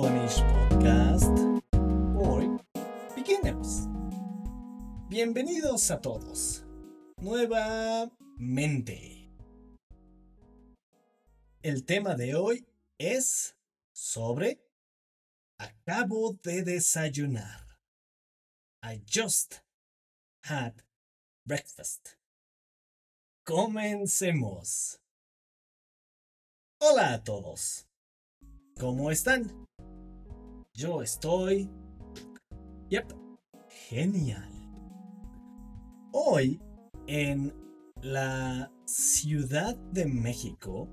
Spanish Podcast for Beginners. Bienvenidos a todos. Nuevamente. El tema de hoy es sobre Acabo de desayunar. I just had breakfast. Comencemos. Hola a todos. ¿Cómo están? Yo estoy... Yep, genial. Hoy, en la Ciudad de México,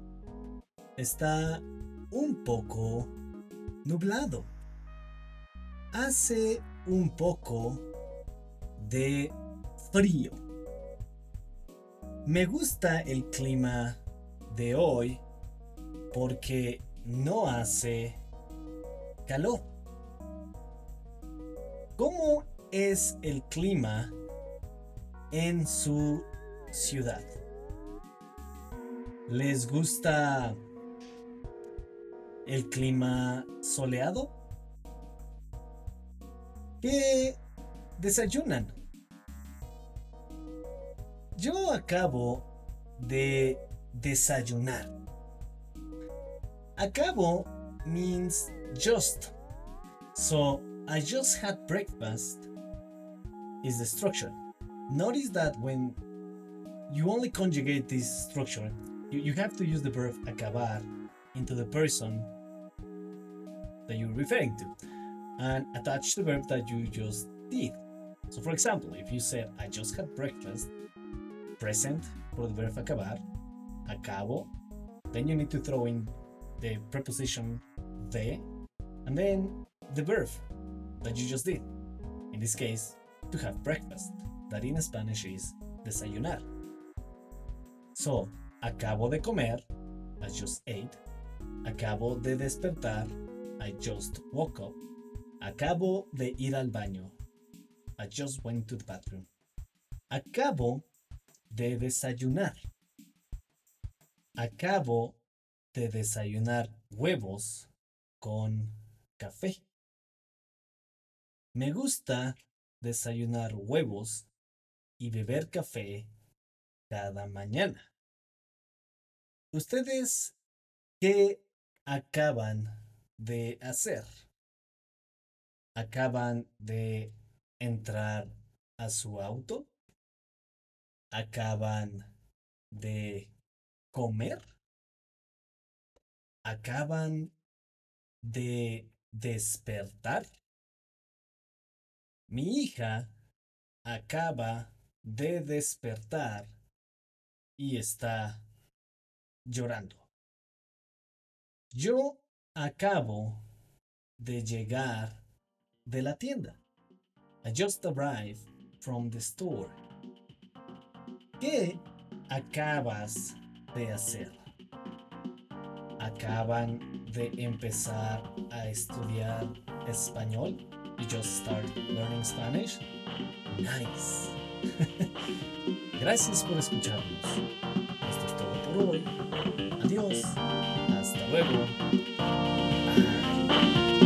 está un poco nublado. Hace un poco de frío. Me gusta el clima de hoy porque no hace calor. ¿Cómo es el clima en su ciudad? ¿Les gusta el clima soleado? ¿Qué desayunan? Yo acabo de desayunar. Acabo means just. So I just had breakfast is the structure. Notice that when you only conjugate this structure, you, you have to use the verb acabar into the person that you're referring to and attach the verb that you just did. So, for example, if you said, I just had breakfast, present for the verb acabar, acabo, then you need to throw in the preposition de, and then the verb that you just did. In this case, to have breakfast, that in Spanish is desayunar. So, acabo de comer, I just ate. Acabo de despertar, I just woke up. Acabo de ir al baño, I just went to the bathroom. Acabo de desayunar. Acabo de desayunar huevos con café. Me gusta desayunar huevos y beber café cada mañana. ¿Ustedes qué acaban de hacer? ¿Acaban de entrar a su auto? ¿Acaban de comer? ¿Acaban de despertar? Mi hija acaba de despertar y está llorando. Yo acabo de llegar de la tienda. I just arrived from the store. ¿Qué acabas de hacer? ¿Acaban de empezar a estudiar español? You just start learning Spanish? Nice. Gracias por escucharnos. Esto es todo por hoy. Adiós. Hasta luego. Bye.